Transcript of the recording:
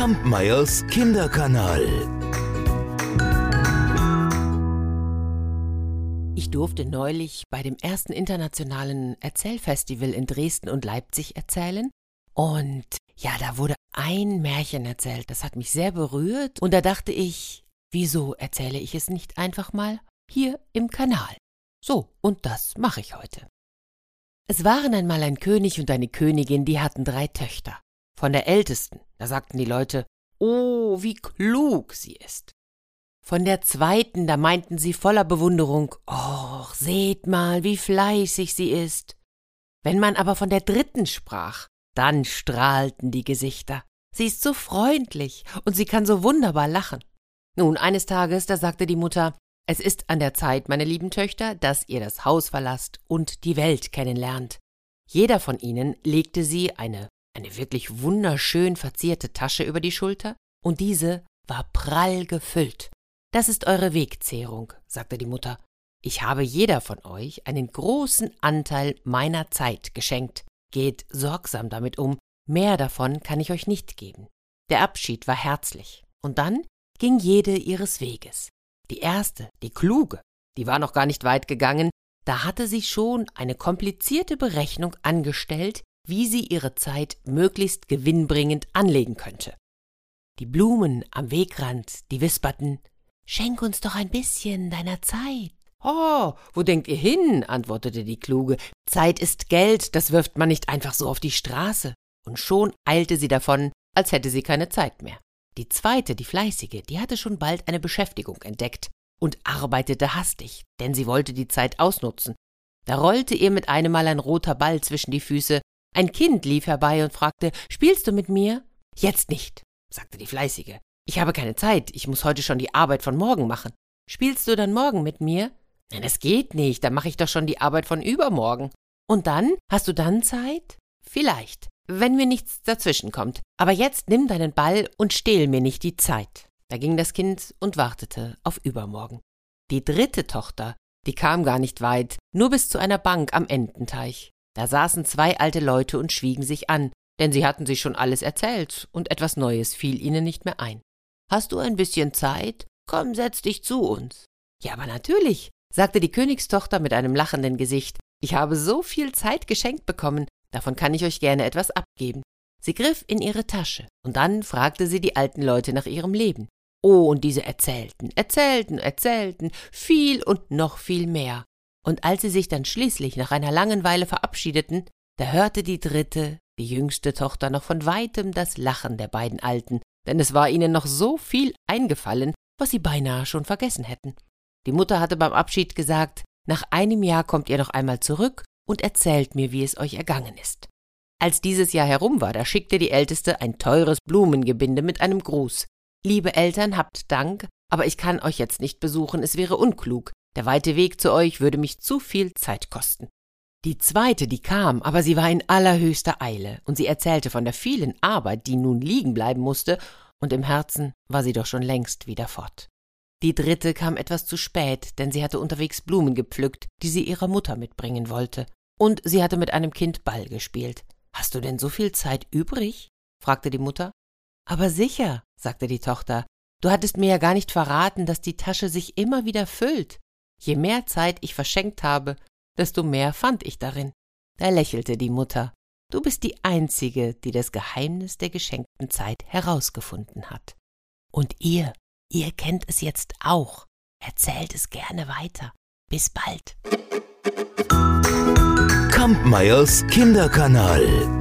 Kampmeyers Kinderkanal. Ich durfte neulich bei dem ersten internationalen Erzählfestival in Dresden und Leipzig erzählen. Und ja, da wurde ein Märchen erzählt, das hat mich sehr berührt. Und da dachte ich, wieso erzähle ich es nicht einfach mal hier im Kanal? So, und das mache ich heute. Es waren einmal ein König und eine Königin, die hatten drei Töchter. Von der ältesten, da sagten die Leute, oh, wie klug sie ist. Von der zweiten, da meinten sie voller Bewunderung, och, seht mal, wie fleißig sie ist. Wenn man aber von der dritten sprach, dann strahlten die Gesichter. Sie ist so freundlich und sie kann so wunderbar lachen. Nun, eines Tages, da sagte die Mutter, es ist an der Zeit, meine lieben Töchter, dass ihr das Haus verlasst und die Welt kennenlernt. Jeder von ihnen legte sie eine, eine wirklich wunderschön verzierte Tasche über die Schulter, und diese war prall gefüllt. Das ist eure Wegzehrung, sagte die Mutter. Ich habe jeder von euch einen großen Anteil meiner Zeit geschenkt. Geht sorgsam damit um, mehr davon kann ich euch nicht geben. Der Abschied war herzlich, und dann ging jede ihres Weges. Die erste, die kluge, die war noch gar nicht weit gegangen, da hatte sie schon eine komplizierte Berechnung angestellt, wie sie ihre Zeit möglichst gewinnbringend anlegen könnte. Die Blumen am Wegrand, die wisperten Schenk uns doch ein bisschen deiner Zeit. Oh, wo denkt ihr hin? antwortete die Kluge. Zeit ist Geld, das wirft man nicht einfach so auf die Straße. Und schon eilte sie davon, als hätte sie keine Zeit mehr. Die zweite, die fleißige, die hatte schon bald eine Beschäftigung entdeckt und arbeitete hastig, denn sie wollte die Zeit ausnutzen. Da rollte ihr mit einem Mal ein roter Ball zwischen die Füße. Ein Kind lief herbei und fragte, Spielst du mit mir? Jetzt nicht, sagte die Fleißige. Ich habe keine Zeit, ich muss heute schon die Arbeit von morgen machen. Spielst du dann morgen mit mir? Nein, das geht nicht, dann mache ich doch schon die Arbeit von übermorgen. Und dann? Hast du dann Zeit? Vielleicht, wenn mir nichts dazwischenkommt. Aber jetzt nimm deinen Ball und stehl mir nicht die Zeit. Da ging das Kind und wartete auf übermorgen. Die dritte Tochter, die kam gar nicht weit, nur bis zu einer Bank am Ententeich. Da saßen zwei alte Leute und schwiegen sich an, denn sie hatten sich schon alles erzählt, und etwas Neues fiel ihnen nicht mehr ein. Hast du ein bisschen Zeit? Komm, setz dich zu uns. Ja, aber natürlich, sagte die Königstochter mit einem lachenden Gesicht. Ich habe so viel Zeit geschenkt bekommen, davon kann ich euch gerne etwas abgeben. Sie griff in ihre Tasche, und dann fragte sie die alten Leute nach ihrem Leben. Oh, und diese erzählten, erzählten, erzählten, viel und noch viel mehr. Und als sie sich dann schließlich nach einer langen Weile verabschiedeten, da hörte die dritte, die jüngste Tochter noch von weitem das Lachen der beiden Alten, denn es war ihnen noch so viel eingefallen, was sie beinahe schon vergessen hätten. Die Mutter hatte beim Abschied gesagt, nach einem Jahr kommt ihr noch einmal zurück und erzählt mir, wie es euch ergangen ist. Als dieses Jahr herum war, da schickte die Älteste ein teures Blumengebinde mit einem Gruß. Liebe Eltern, habt Dank, aber ich kann euch jetzt nicht besuchen, es wäre unklug. Der weite Weg zu euch würde mich zu viel Zeit kosten. Die zweite, die kam, aber sie war in allerhöchster Eile, und sie erzählte von der vielen Arbeit, die nun liegen bleiben musste, und im Herzen war sie doch schon längst wieder fort. Die dritte kam etwas zu spät, denn sie hatte unterwegs Blumen gepflückt, die sie ihrer Mutter mitbringen wollte, und sie hatte mit einem Kind Ball gespielt. Hast du denn so viel Zeit übrig? fragte die Mutter. Aber sicher, sagte die Tochter, du hattest mir ja gar nicht verraten, dass die Tasche sich immer wieder füllt. Je mehr Zeit ich verschenkt habe, desto mehr fand ich darin. Da lächelte die Mutter. Du bist die Einzige, die das Geheimnis der geschenkten Zeit herausgefunden hat. Und ihr, ihr kennt es jetzt auch. Erzählt es gerne weiter. Bis bald. Kampmeyers Kinderkanal.